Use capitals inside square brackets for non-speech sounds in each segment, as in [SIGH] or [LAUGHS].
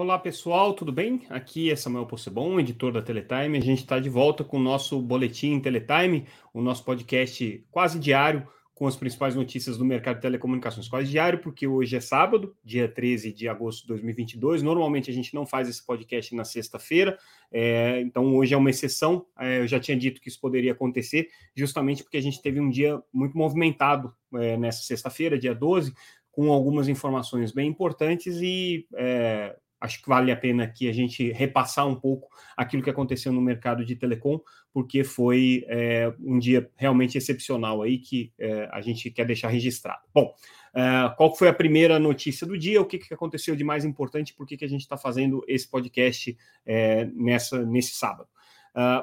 Olá pessoal, tudo bem? Aqui é Samuel Possebon, editor da Teletime. A gente está de volta com o nosso boletim Teletime, o nosso podcast quase diário com as principais notícias do mercado de telecomunicações. Quase diário, porque hoje é sábado, dia 13 de agosto de 2022. Normalmente a gente não faz esse podcast na sexta-feira, é, então hoje é uma exceção. É, eu já tinha dito que isso poderia acontecer, justamente porque a gente teve um dia muito movimentado é, nessa sexta-feira, dia 12, com algumas informações bem importantes e é, acho que vale a pena aqui a gente repassar um pouco aquilo que aconteceu no mercado de telecom, porque foi é, um dia realmente excepcional aí que é, a gente quer deixar registrado. Bom, é, qual foi a primeira notícia do dia? O que, que aconteceu de mais importante? Por que, que a gente está fazendo esse podcast é, nessa, nesse sábado? Uh,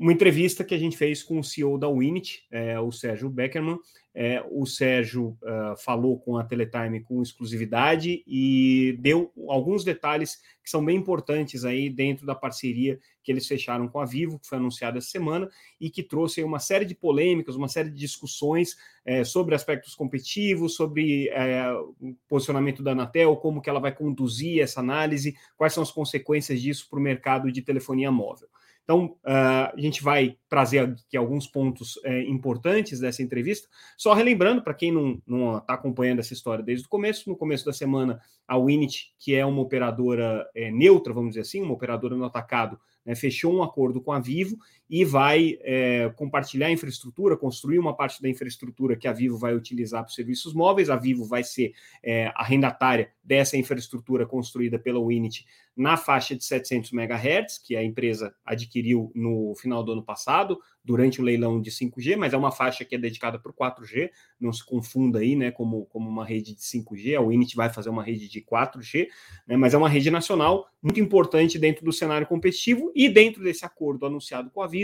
uma entrevista que a gente fez com o CEO da Winit, é, o Sérgio Beckerman. É, o Sérgio uh, falou com a Teletime com exclusividade e deu alguns detalhes que são bem importantes aí dentro da parceria que eles fecharam com a Vivo, que foi anunciada essa semana, e que trouxe uma série de polêmicas, uma série de discussões é, sobre aspectos competitivos, sobre é, o posicionamento da Anatel, como que ela vai conduzir essa análise, quais são as consequências disso para o mercado de telefonia móvel. Então, uh, a gente vai trazer aqui alguns pontos é, importantes dessa entrevista. Só relembrando, para quem não está acompanhando essa história desde o começo, no começo da semana, a Winit, que é uma operadora é, neutra, vamos dizer assim, uma operadora no atacado, né, fechou um acordo com a Vivo e vai é, compartilhar a infraestrutura, construir uma parte da infraestrutura que a Vivo vai utilizar para os serviços móveis. A Vivo vai ser é, arrendatária dessa infraestrutura construída pela Winit na faixa de 700 MHz, que a empresa adquiriu no final do ano passado, durante o leilão de 5G, mas é uma faixa que é dedicada para o 4G, não se confunda aí, né, como, como uma rede de 5G, a Winit vai fazer uma rede de 4G, né, mas é uma rede nacional muito importante dentro do cenário competitivo e dentro desse acordo anunciado com a Vivo,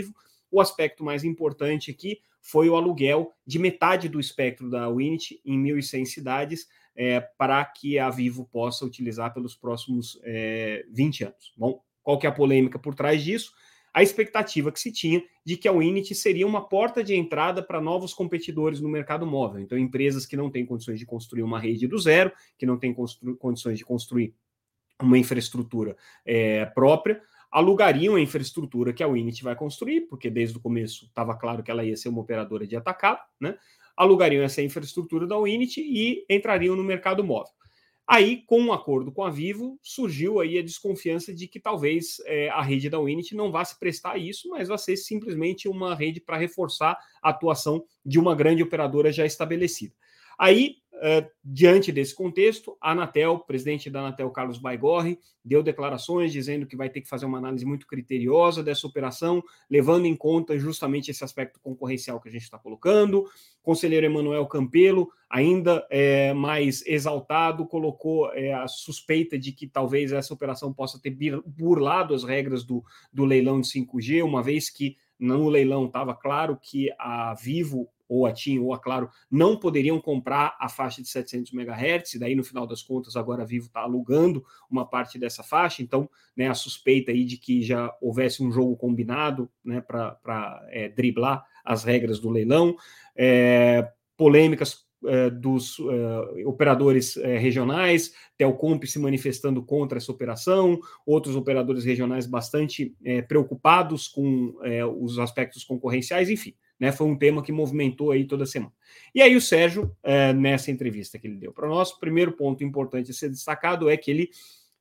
o aspecto mais importante aqui foi o aluguel de metade do espectro da Winit em 1.100 cidades, é, para que a Vivo possa utilizar pelos próximos é, 20 anos. Bom, qual que é a polêmica por trás disso? a expectativa que se tinha de que a Winit seria uma porta de entrada para novos competidores no mercado móvel. Então, empresas que não têm condições de construir uma rede do zero, que não têm condições de construir uma infraestrutura é, própria, alugariam a infraestrutura que a Winit vai construir, porque desde o começo estava claro que ela ia ser uma operadora de atacado, né? Alugariam essa infraestrutura da Winit e entrariam no mercado móvel. Aí, com um acordo com a Vivo, surgiu aí a desconfiança de que talvez é, a rede da Unity não vá se prestar a isso, mas vai ser simplesmente uma rede para reforçar a atuação de uma grande operadora já estabelecida. Aí, uh, diante desse contexto, a Anatel, presidente da Anatel, Carlos Baigorre, deu declarações dizendo que vai ter que fazer uma análise muito criteriosa dessa operação, levando em conta justamente esse aspecto concorrencial que a gente está colocando. O conselheiro Emanuel Campelo, ainda é, mais exaltado, colocou é, a suspeita de que talvez essa operação possa ter burlado as regras do, do leilão de 5G, uma vez que no leilão estava claro que a Vivo ou a TIM ou a Claro não poderiam comprar a faixa de 700 MHz, e daí no final das contas agora a Vivo está alugando uma parte dessa faixa, então né, a suspeita aí de que já houvesse um jogo combinado né, para é, driblar as regras do leilão, é, polêmicas é, dos é, operadores é, regionais, Telcomp se manifestando contra essa operação, outros operadores regionais bastante preocupados com os aspectos concorrenciais, enfim né? Foi um tema que movimentou aí toda semana. E aí o Sérgio, é, nessa entrevista que ele deu para nós, o primeiro ponto importante a ser destacado é que ele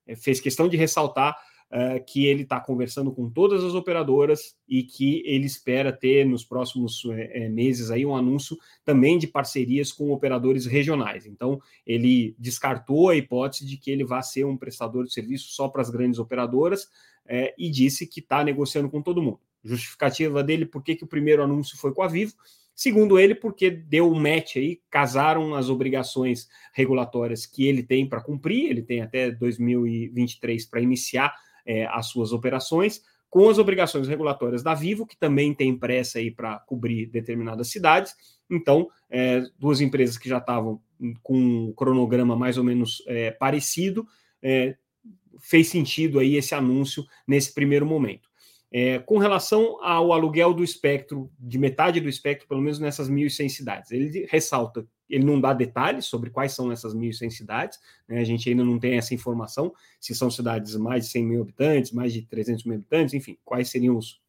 é, fez questão de ressaltar é, que ele está conversando com todas as operadoras e que ele espera ter nos próximos é, é, meses aí um anúncio também de parcerias com operadores regionais. Então ele descartou a hipótese de que ele vá ser um prestador de serviço só para as grandes operadoras é, e disse que está negociando com todo mundo justificativa dele por que o primeiro anúncio foi com a Vivo. Segundo ele, porque deu um match aí, casaram as obrigações regulatórias que ele tem para cumprir, ele tem até 2023 para iniciar é, as suas operações, com as obrigações regulatórias da Vivo, que também tem pressa aí para cobrir determinadas cidades. Então, é, duas empresas que já estavam com um cronograma mais ou menos é, parecido, é, fez sentido aí esse anúncio nesse primeiro momento. É, com relação ao aluguel do espectro, de metade do espectro, pelo menos nessas 1.100 cidades. Ele ressalta, ele não dá detalhes sobre quais são essas 1.100 cidades, né? a gente ainda não tem essa informação, se são cidades mais de 100 mil habitantes, mais de 300 mil habitantes, enfim, quais seriam os,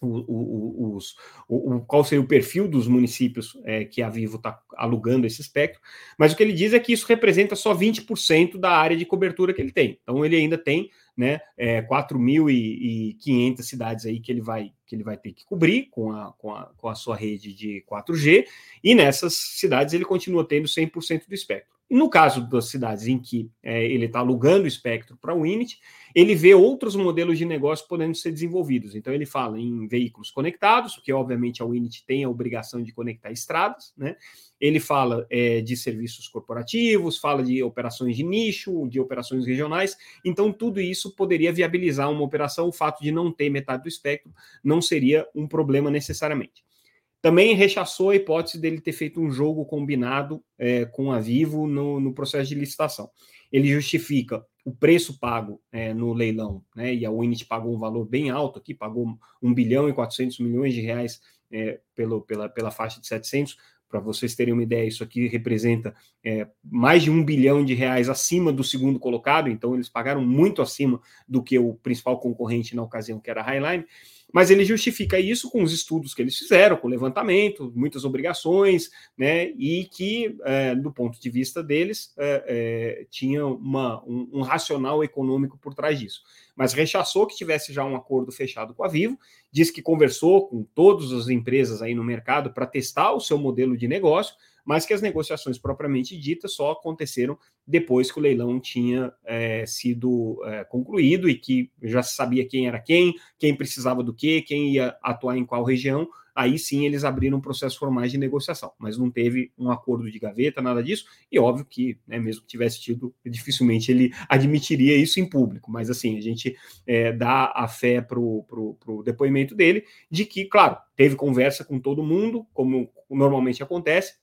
os, o, o, qual seria o perfil dos municípios é, que a Vivo está alugando esse espectro, mas o que ele diz é que isso representa só 20% da área de cobertura que ele tem. Então ele ainda tem né, é, 4.500 cidades aí que ele vai que ele vai ter que cobrir com a, com, a, com a sua rede de 4G, e nessas cidades ele continua tendo 100% do espectro. No caso das cidades em que é, ele está alugando o espectro para o Init, ele vê outros modelos de negócio podendo ser desenvolvidos. Então, ele fala em veículos conectados, porque obviamente a Winit tem a obrigação de conectar estradas, né? Ele fala é, de serviços corporativos, fala de operações de nicho, de operações regionais. Então, tudo isso poderia viabilizar uma operação. O fato de não ter metade do espectro não seria um problema necessariamente. Também rechaçou a hipótese dele ter feito um jogo combinado é, com a Vivo no, no, processo de licitação. Ele justifica o preço pago é, no leilão, né, e a Winit pagou um valor bem alto aqui, pagou 1 bilhão e 400 milhões de reais é, pelo, pela, pela faixa de 700, para vocês terem uma ideia, isso aqui representa é, mais de um bilhão de reais acima do segundo colocado, então eles pagaram muito acima do que o principal concorrente na ocasião, que era a Highline. Mas ele justifica isso com os estudos que eles fizeram, com levantamento, muitas obrigações, né? E que, é, do ponto de vista deles, é, é, tinha uma, um, um racional econômico por trás disso. Mas rechaçou que tivesse já um acordo fechado com a Vivo, disse que conversou com todas as empresas aí no mercado para testar o seu modelo de negócio, mas que as negociações propriamente ditas só aconteceram depois que o leilão tinha é, sido é, concluído e que já se sabia quem era quem, quem precisava do que, quem ia atuar em qual região. Aí sim eles abriram processos formais de negociação, mas não teve um acordo de gaveta, nada disso. E óbvio que, né, mesmo que tivesse tido, dificilmente ele admitiria isso em público. Mas assim, a gente é, dá a fé para o depoimento dele de que, claro, teve conversa com todo mundo, como normalmente acontece,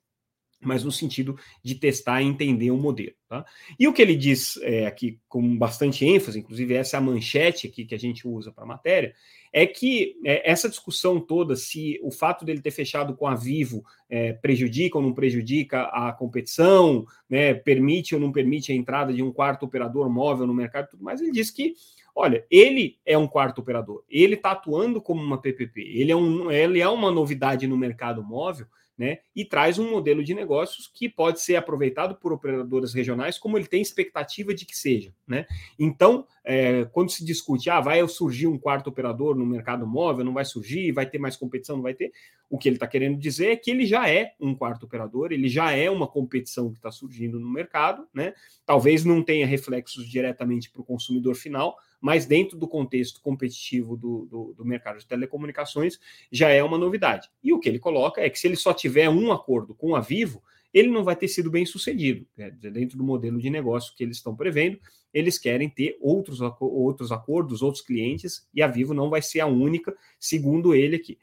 mas no sentido de testar e entender o modelo. Tá? E o que ele diz é, aqui com bastante ênfase, inclusive essa é a manchete aqui que a gente usa para a matéria, é que é, essa discussão toda, se o fato dele ter fechado com a Vivo é, prejudica ou não prejudica a competição, né, permite ou não permite a entrada de um quarto operador móvel no mercado, tudo mais, ele diz que Olha, ele é um quarto operador, ele está atuando como uma PPP, ele é, um, ele é uma novidade no mercado móvel, né? E traz um modelo de negócios que pode ser aproveitado por operadoras regionais, como ele tem expectativa de que seja, né? Então, é, quando se discute, ah, vai surgir um quarto operador no mercado móvel, não vai surgir, vai ter mais competição, não vai ter. O que ele está querendo dizer é que ele já é um quarto operador, ele já é uma competição que está surgindo no mercado, né? Talvez não tenha reflexos diretamente para o consumidor final, mas dentro do contexto competitivo do, do, do, mercado de telecomunicações já é uma novidade. E o que ele coloca é que se ele só tiver um acordo com a Vivo, ele não vai ter sido bem sucedido. Dentro do modelo de negócio que eles estão prevendo, eles querem ter outros, outros acordos, outros clientes, e a Vivo não vai ser a única, segundo ele aqui.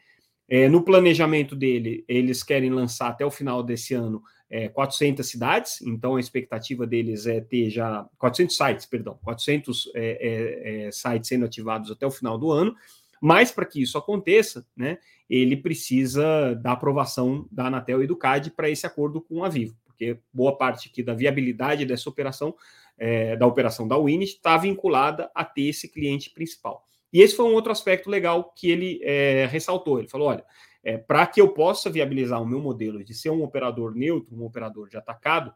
É, no planejamento dele, eles querem lançar até o final desse ano é, 400 cidades, então a expectativa deles é ter já 400 sites, perdão, 400 é, é, é, sites sendo ativados até o final do ano. Mas para que isso aconteça, né, ele precisa da aprovação da Anatel e do CAD para esse acordo com a Vivo, porque boa parte aqui da viabilidade dessa operação, é, da operação da Winit, está vinculada a ter esse cliente principal. E esse foi um outro aspecto legal que ele é, ressaltou. Ele falou: olha, é, para que eu possa viabilizar o meu modelo de ser um operador neutro, um operador de atacado,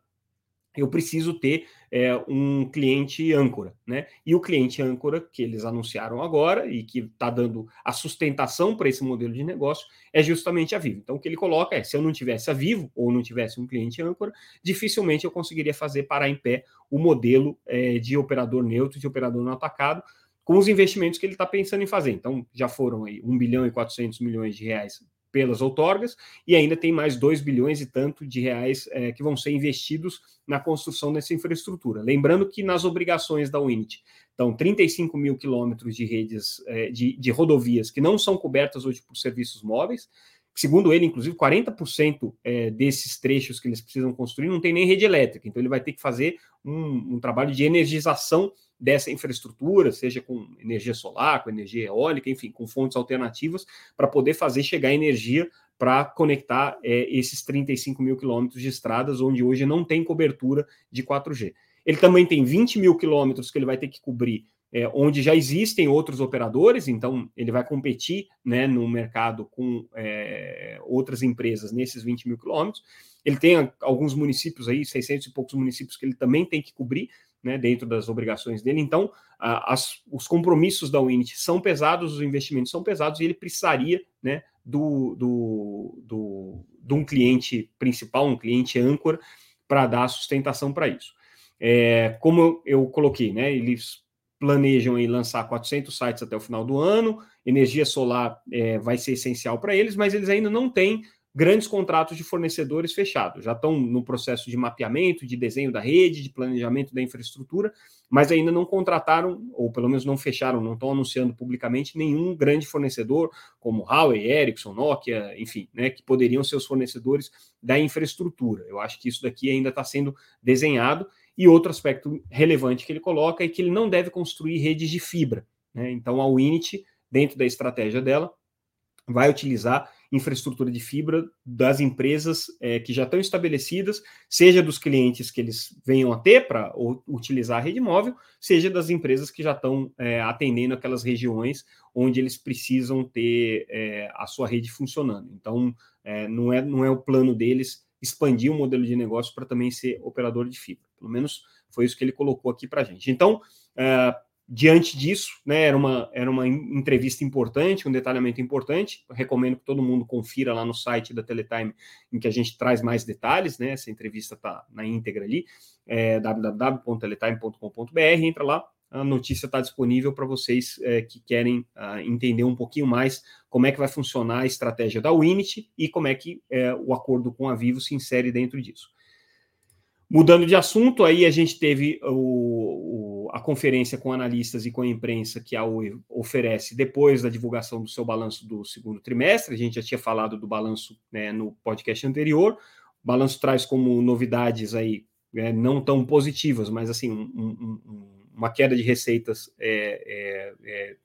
eu preciso ter é, um cliente âncora, né? E o cliente âncora que eles anunciaram agora e que está dando a sustentação para esse modelo de negócio é justamente a Vivo. Então, o que ele coloca é: se eu não tivesse a Vivo ou não tivesse um cliente âncora, dificilmente eu conseguiria fazer parar em pé o modelo é, de operador neutro, de operador no atacado, com os investimentos que ele está pensando em fazer. Então, já foram aí 1 bilhão e 400 milhões de reais pelas outorgas, e ainda tem mais 2 bilhões e tanto de reais é, que vão ser investidos na construção dessa infraestrutura. Lembrando que nas obrigações da Unity estão 35 mil quilômetros de redes é, de, de rodovias que não são cobertas hoje por serviços móveis, segundo ele, inclusive, 40% é, desses trechos que eles precisam construir não tem nem rede elétrica, então ele vai ter que fazer um, um trabalho de energização dessa infraestrutura, seja com energia solar, com energia eólica, enfim, com fontes alternativas, para poder fazer chegar energia para conectar é, esses 35 mil quilômetros de estradas, onde hoje não tem cobertura de 4G. Ele também tem 20 mil quilômetros que ele vai ter que cobrir é, onde já existem outros operadores, então ele vai competir né, no mercado com é, outras empresas nesses 20 mil quilômetros. Ele tem alguns municípios aí, 600 e poucos municípios que ele também tem que cobrir, né, dentro das obrigações dele. Então, as, os compromissos da Unity são pesados, os investimentos são pesados e ele precisaria né, do, do, do, de um cliente principal, um cliente âncora, para dar sustentação para isso. É, como eu coloquei, né, eles planejam aí lançar 400 sites até o final do ano, energia solar é, vai ser essencial para eles, mas eles ainda não têm grandes contratos de fornecedores fechados. Já estão no processo de mapeamento, de desenho da rede, de planejamento da infraestrutura, mas ainda não contrataram, ou pelo menos não fecharam, não estão anunciando publicamente nenhum grande fornecedor, como Huawei, Ericsson, Nokia, enfim, né, que poderiam ser os fornecedores da infraestrutura. Eu acho que isso daqui ainda está sendo desenhado. E outro aspecto relevante que ele coloca é que ele não deve construir redes de fibra. Né? Então, a Unity, dentro da estratégia dela, vai utilizar infraestrutura de fibra das empresas é, que já estão estabelecidas, seja dos clientes que eles venham a ter para utilizar a rede móvel, seja das empresas que já estão é, atendendo aquelas regiões onde eles precisam ter é, a sua rede funcionando. Então, é, não, é, não é o plano deles expandir o modelo de negócio para também ser operador de fibra. Pelo menos foi isso que ele colocou aqui para a gente. Então, é, diante disso, né, era, uma, era uma entrevista importante, um detalhamento importante. Eu recomendo que todo mundo confira lá no site da Teletime, em que a gente traz mais detalhes. Né, essa entrevista está na íntegra ali, é, www.teletime.com.br. Entra lá, a notícia está disponível para vocês é, que querem uh, entender um pouquinho mais como é que vai funcionar a estratégia da Winit e como é que é, o acordo com a Vivo se insere dentro disso. Mudando de assunto, aí a gente teve o, o, a conferência com analistas e com a imprensa que a Oi oferece depois da divulgação do seu balanço do segundo trimestre. A gente já tinha falado do balanço né, no podcast anterior. O balanço traz como novidades aí é, não tão positivas, mas assim um, um, uma queda de receitas é, é, é,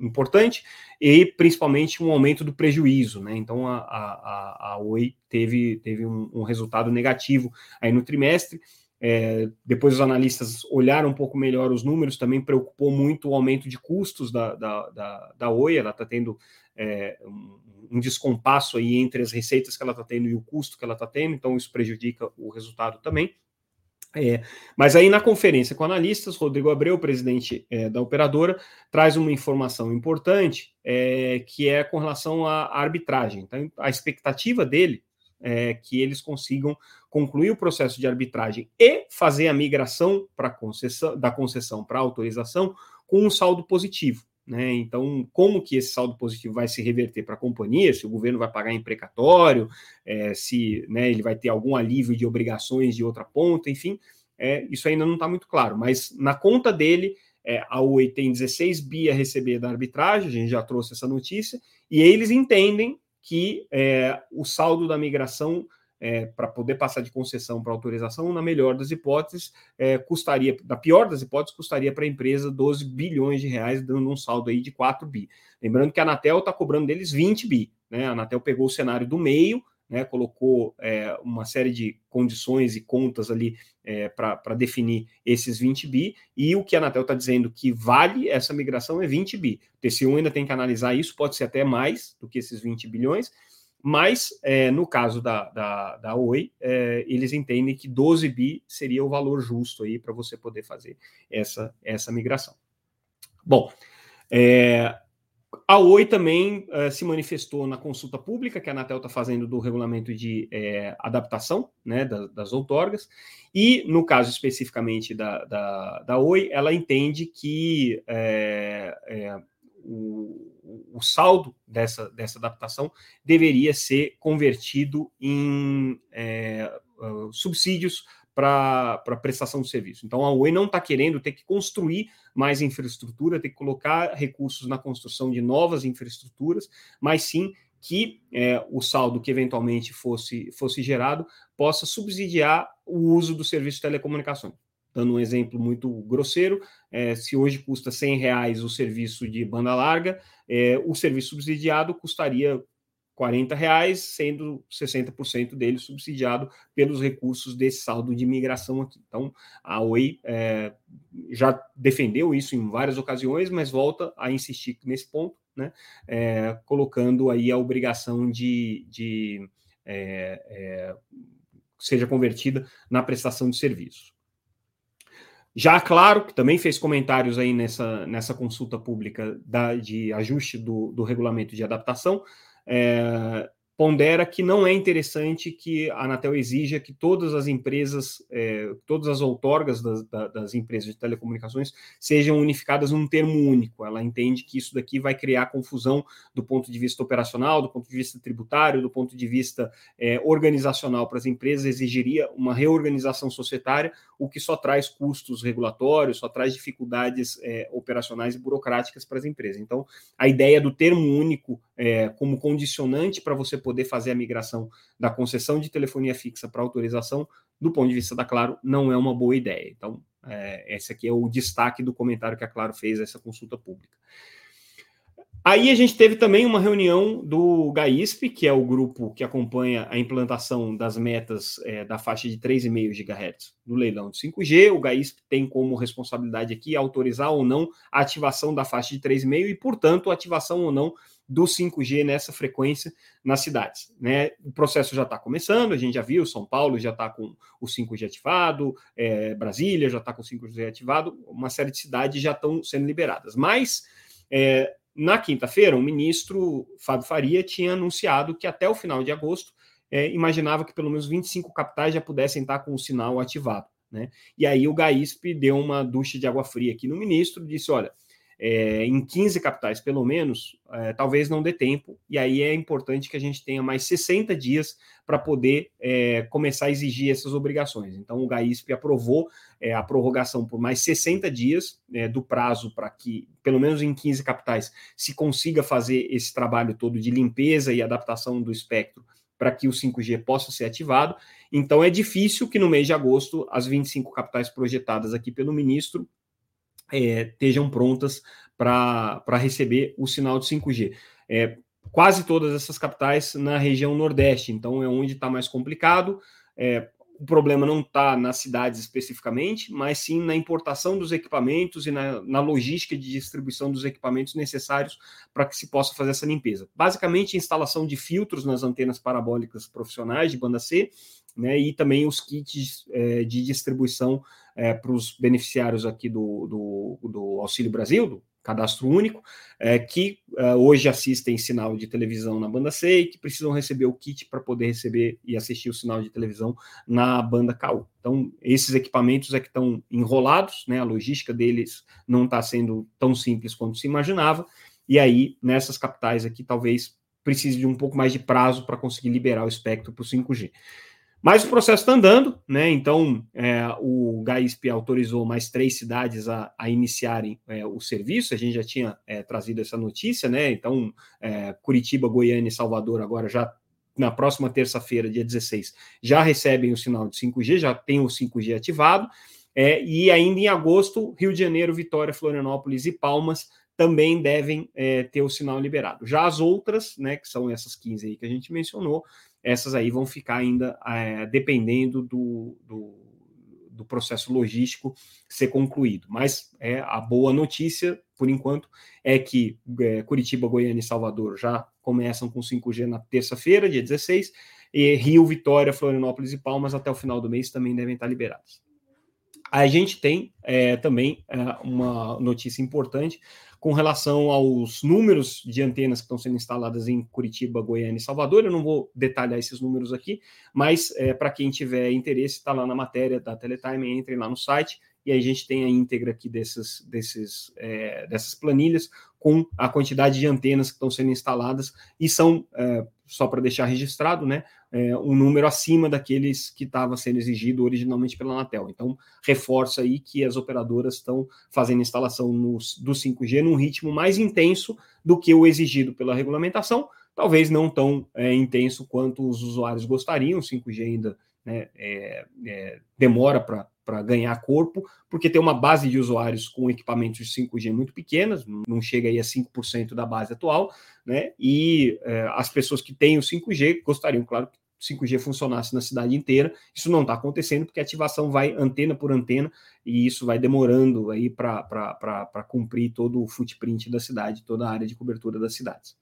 importante e principalmente um aumento do prejuízo, né? Então a, a, a Oi teve, teve um, um resultado negativo aí no trimestre. É, depois os analistas olharam um pouco melhor os números, também preocupou muito o aumento de custos da, da, da, da Oi, ela está tendo é, um, descompasso aí entre as receitas que ela está tendo e o custo que ela está tendo, então isso prejudica o resultado também. É, mas aí na conferência com analistas, Rodrigo Abreu, presidente é, da operadora, traz uma informação importante é, que é com relação à arbitragem. Então, a expectativa dele é que eles consigam concluir o processo de arbitragem e fazer a migração concessão, da concessão para autorização com um saldo positivo. Né? Então, como que esse saldo positivo vai se reverter para a companhia? Se o governo vai pagar em precatório, é, se né, ele vai ter algum alívio de obrigações de outra ponta, enfim, é, isso ainda não está muito claro. Mas na conta dele, é, a Oi tem 16 bi a receber da arbitragem, a gente já trouxe essa notícia, e eles entendem que é, o saldo da migração é, para poder passar de concessão para autorização, na melhor das hipóteses, é, custaria, da pior das hipóteses, custaria para a empresa 12 bilhões de reais, dando um saldo aí de 4 bi. Lembrando que a Anatel está cobrando deles 20 bi. Né? A Anatel pegou o cenário do meio, né, colocou é, uma série de condições e contas ali é, para definir esses 20 bi, e o que a Anatel está dizendo que vale essa migração é 20 bi. O TCU ainda tem que analisar isso, pode ser até mais do que esses 20 bilhões, mas, é, no caso da, da, da Oi, é, eles entendem que 12 bi seria o valor justo aí para você poder fazer essa, essa migração. Bom, é, a Oi também é, se manifestou na consulta pública que a Anatel está fazendo do regulamento de é, adaptação né, das, das outorgas, e no caso especificamente da, da, da Oi, ela entende que é, o, o saldo dessa, dessa adaptação deveria ser convertido em é, uh, subsídios para prestação de serviço. Então, a Oi não está querendo ter que construir mais infraestrutura, ter que colocar recursos na construção de novas infraestruturas, mas sim que é, o saldo que eventualmente fosse, fosse gerado possa subsidiar o uso do serviço de telecomunicações. Dando um exemplo muito grosseiro, é, se hoje custa 100 reais o serviço de banda larga, é, o serviço subsidiado custaria 40 reais, sendo 60% dele subsidiado pelos recursos desse saldo de imigração aqui. Então, a Oi é, já defendeu isso em várias ocasiões, mas volta a insistir nesse ponto, né, é, colocando aí a obrigação de, de é, é seja convertida na prestação de serviços. Já claro, que também fez comentários aí nessa, nessa consulta pública da, de ajuste do, do regulamento de adaptação, é, pondera que não é interessante que a Anatel exija que todas as empresas, é, todas as outorgas das, das, empresas de telecomunicações sejam unificadas num termo único. Ela entende que isso daqui vai criar confusão do ponto de vista operacional, do ponto de vista tributário, do ponto de vista é, organizacional para as empresas, exigiria uma reorganização societária, o que só traz custos regulatórios, só traz dificuldades é, operacionais e burocráticas para as empresas. Então, a ideia do termo único como condicionante para você poder fazer a migração da concessão de telefonia fixa para autorização, do ponto de vista da Claro, não é uma boa ideia. Então, é, esse aqui é o destaque do comentário que a Claro fez essa consulta pública. Aí a gente teve também uma reunião do GAISP, que é o grupo que acompanha a implantação das metas é, da faixa de 3,5 GHz do leilão de 5G. O GAISP tem como responsabilidade aqui autorizar ou não a ativação da faixa de 3,5 e, portanto, a ativação ou não do 5G nessa frequência nas cidades. Né? O processo já está começando, a gente já viu, São Paulo já está com o 5G ativado, é, Brasília já está com o 5G ativado, uma série de cidades já estão sendo liberadas. Mas é, na quinta-feira, o ministro Fábio Faria tinha anunciado que até o final de agosto é, imaginava que pelo menos 25 capitais já pudessem estar com o sinal ativado. Né? E aí o GAISP deu uma ducha de água fria aqui no ministro, disse: olha, é, em 15 capitais, pelo menos, é, talvez não dê tempo, e aí é importante que a gente tenha mais 60 dias para poder é, começar a exigir essas obrigações. Então, o GAISP aprovou é, a prorrogação por mais 60 dias é, do prazo para que, pelo menos em 15 capitais, se consiga fazer esse trabalho todo de limpeza e adaptação do espectro para que o 5G possa ser ativado. Então, é difícil que no mês de agosto as 25 capitais projetadas aqui pelo ministro é, estejam prontas para receber o sinal de 5G. É, quase todas essas capitais na região Nordeste, então é onde está mais complicado. É, o problema não está nas cidades especificamente, mas sim na importação dos equipamentos e na, na logística de distribuição dos equipamentos necessários para que se possa fazer essa limpeza. Basicamente, instalação de filtros nas antenas parabólicas profissionais de banda C, né, e também os kits é, de distribuição é, para os beneficiários aqui do, do, do, Auxílio Brasil, do cadastro único, é, que é, hoje assistem sinal de televisão na banda C e que precisam receber o kit para poder receber e assistir o sinal de televisão na banda KU. Então, esses equipamentos é que estão enrolados, né, a logística deles não está sendo tão simples quanto se imaginava, e aí, nessas capitais aqui, talvez precise de um pouco mais de prazo para conseguir liberar o espectro para o 5G. Mas o processo está andando, né? Então é, o GAISP autorizou mais três cidades a, a iniciarem é, o serviço. A gente já tinha é, trazido essa notícia, né? Então é, Curitiba, Goiânia e Salvador agora já na próxima terça-feira, dia 16, já recebem o sinal de 5G, já tem o 5G ativado. É, e ainda em agosto, Rio de Janeiro, Vitória, Florianópolis e Palmas também devem é, ter o sinal liberado. Já as outras, né, que são essas 15 aí que a gente mencionou, essas aí vão ficar ainda é, dependendo do, do, do, processo logístico ser concluído. Mas é, a boa notícia, por enquanto, é que é, Curitiba, Goiânia e Salvador já começam com 5G na terça-feira, dia 16, e Rio, Vitória, Florianópolis e Palmas até o final do mês também devem estar liberados. A gente tem é, também é, uma notícia importante com relação aos números de antenas que estão sendo instaladas em Curitiba, Goiânia e Salvador. Eu não vou detalhar esses números aqui, mas é, para quem tiver interesse, está lá na matéria da Teletime, entre lá no site e a gente tem a íntegra aqui desses, desses, é, dessas planilhas com a quantidade de antenas que estão sendo instaladas e são, é, só para deixar registrado, né, é, um número acima daqueles que estava sendo exigido originalmente pela Anatel. Então, reforça aí que as operadoras estão fazendo instalação no, do 5G num ritmo mais intenso do que o exigido pela regulamentação, talvez não tão é, intenso quanto os usuários gostariam, o 5G ainda né, é, é, demora para para ganhar corpo, porque tem uma base de usuários com equipamentos de 5G muito pequenas, não chega aí a 5% da base atual, né? E é, as pessoas que têm o 5G gostariam, claro, que 5G funcionasse na cidade inteira. Isso não está acontecendo porque a ativação vai antena por antena e isso vai demorando aí para cumprir todo o footprint da cidade, toda a área de cobertura das cidades.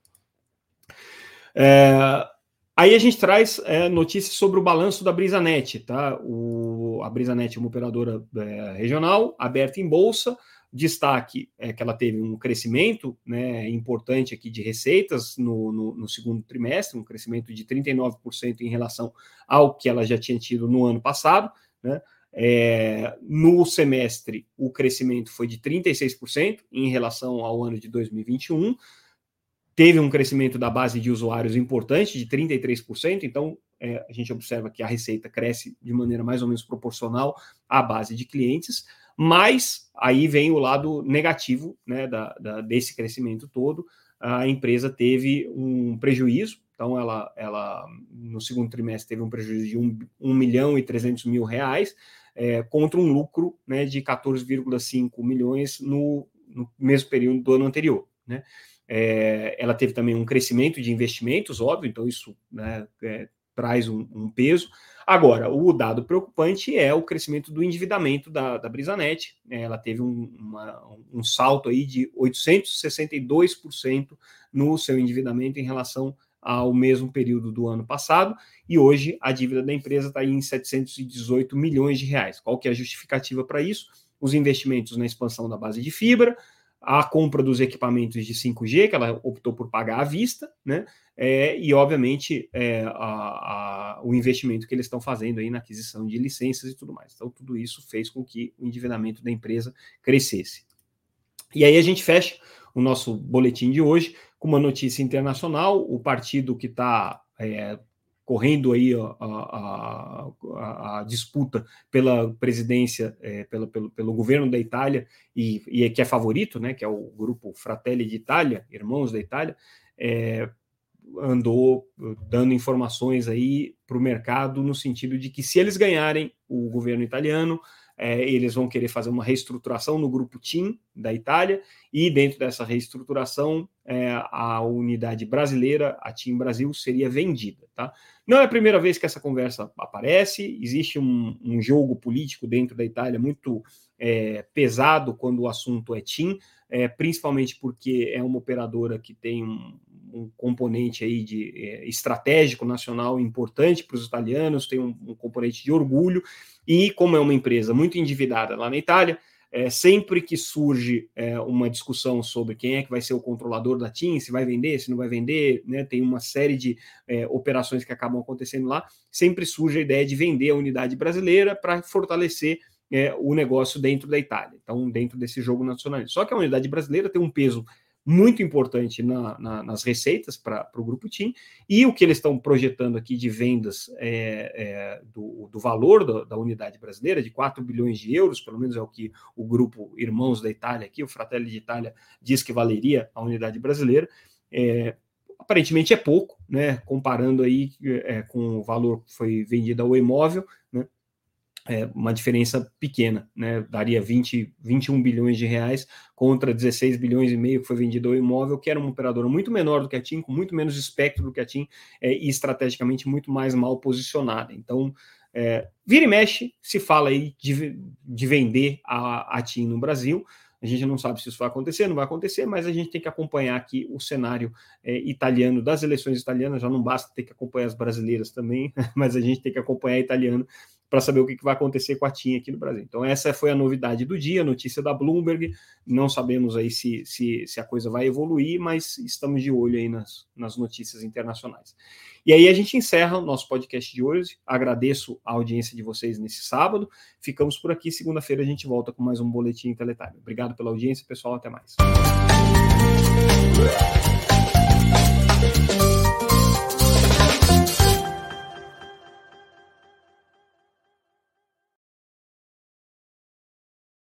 É, aí a gente traz é, notícias sobre o balanço da BrisaNet, tá? O, a BrisaNet é uma operadora é, regional, aberta em bolsa, destaque é que ela teve um crescimento né, importante aqui de receitas no, no, no, segundo trimestre, um crescimento de 39% em relação ao que ela já tinha tido no ano passado. Né? É, no semestre, o crescimento foi de 36% em relação ao ano de 2021. Teve um crescimento da base de usuários importante, de 33%, então é, a gente observa que a receita cresce de maneira mais ou menos proporcional à base de clientes. Mas aí vem o lado negativo né, da, da, desse crescimento todo. A empresa teve um prejuízo, então ela, ela no segundo trimestre teve um prejuízo de 1, 1 milhão e 300 mil reais, é, contra um lucro né, de 14,5 milhões no, no mesmo período do ano anterior. Né? É, ela teve também um crescimento de investimentos, óbvio, então isso né, é, traz um, um, peso. Agora, o dado preocupante é o crescimento do endividamento da, da Brisanet. É, ela teve um, uma, um salto aí de 862% no seu endividamento em relação ao mesmo período do ano passado, e hoje a dívida da empresa está em 718 milhões de reais. Qual que é a justificativa para isso? Os investimentos na expansão da base de fibra, a compra dos equipamentos de 5G, que ela optou por pagar à vista, né? É, e, obviamente, é, a, a, o investimento que eles estão fazendo aí na aquisição de licenças e tudo mais. Então, tudo isso fez com que o endividamento da empresa crescesse. E aí a gente fecha o nosso boletim de hoje com uma notícia internacional. O partido que está é, correndo aí a, a, a, a, disputa pela presidência, é, pelo, pelo governo da Itália, e, e que é favorito, né, que é o grupo Fratelli d'Italia, Irmãos da Itália, é, andou dando informações aí para o mercado no sentido de que se eles ganharem o governo italiano, é, eles vão querer fazer uma reestruturação no grupo TIM da Itália, e dentro dessa reestruturação, é, a unidade brasileira, a TIM Brasil, seria vendida. Tá? Não é a primeira vez que essa conversa aparece, existe um, um jogo político dentro da Itália muito é, pesado quando o assunto é TIM, é, principalmente porque é uma operadora que tem um, um componente aí de é, estratégico nacional importante para os italianos, tem um, um, componente de orgulho, e como é uma empresa muito endividada lá na Itália, é, sempre que surge é, uma discussão sobre quem é que vai ser o controlador da TIM, se vai vender, se não vai vender, né, tem uma série de é, operações que acabam acontecendo lá, sempre surge a ideia de vender a unidade brasileira para fortalecer é, o negócio dentro da Itália, então dentro desse jogo nacional. Só que a unidade brasileira tem um peso muito importante na, na, nas receitas para o grupo TIM, e o que eles estão projetando aqui de vendas é, é, do, do, valor da, da, unidade brasileira, de 4 bilhões de euros, pelo menos é o que o grupo Irmãos da Itália aqui, o Fratelli de Itália, diz que valeria a unidade brasileira. É, aparentemente é pouco, né? Comparando aí é, com o valor que foi vendido ao imóvel? É, uma diferença pequena, né? Daria 20, 21 bilhões de reais contra 16 bilhões e meio que foi vendido ao imóvel, que era uma operadora muito menor do que a TIM, com muito menos espectro do que a TIM é, e estrategicamente muito mais mal posicionada. Então, é, vira e mexe, se fala aí de, de vender a, a TIM no Brasil. A gente não sabe se isso vai acontecer, não vai acontecer, mas a gente tem que acompanhar aqui o cenário é, italiano das eleições italianas. Já não basta ter que acompanhar as brasileiras também, [LAUGHS] mas a gente tem que acompanhar italiano para saber o que, que vai acontecer com a TIM aqui no Brasil. Então, essa foi a novidade do dia, notícia da Bloomberg. Não sabemos aí se, se, se a coisa vai evoluir, mas estamos de olho aí nas, nas notícias internacionais. E aí a gente encerra o nosso podcast de hoje. Agradeço a audiência de vocês nesse sábado. Ficamos por aqui. Segunda-feira a gente volta com mais um Boletim Teletime. Obrigado pela audiência, pessoal. Até mais.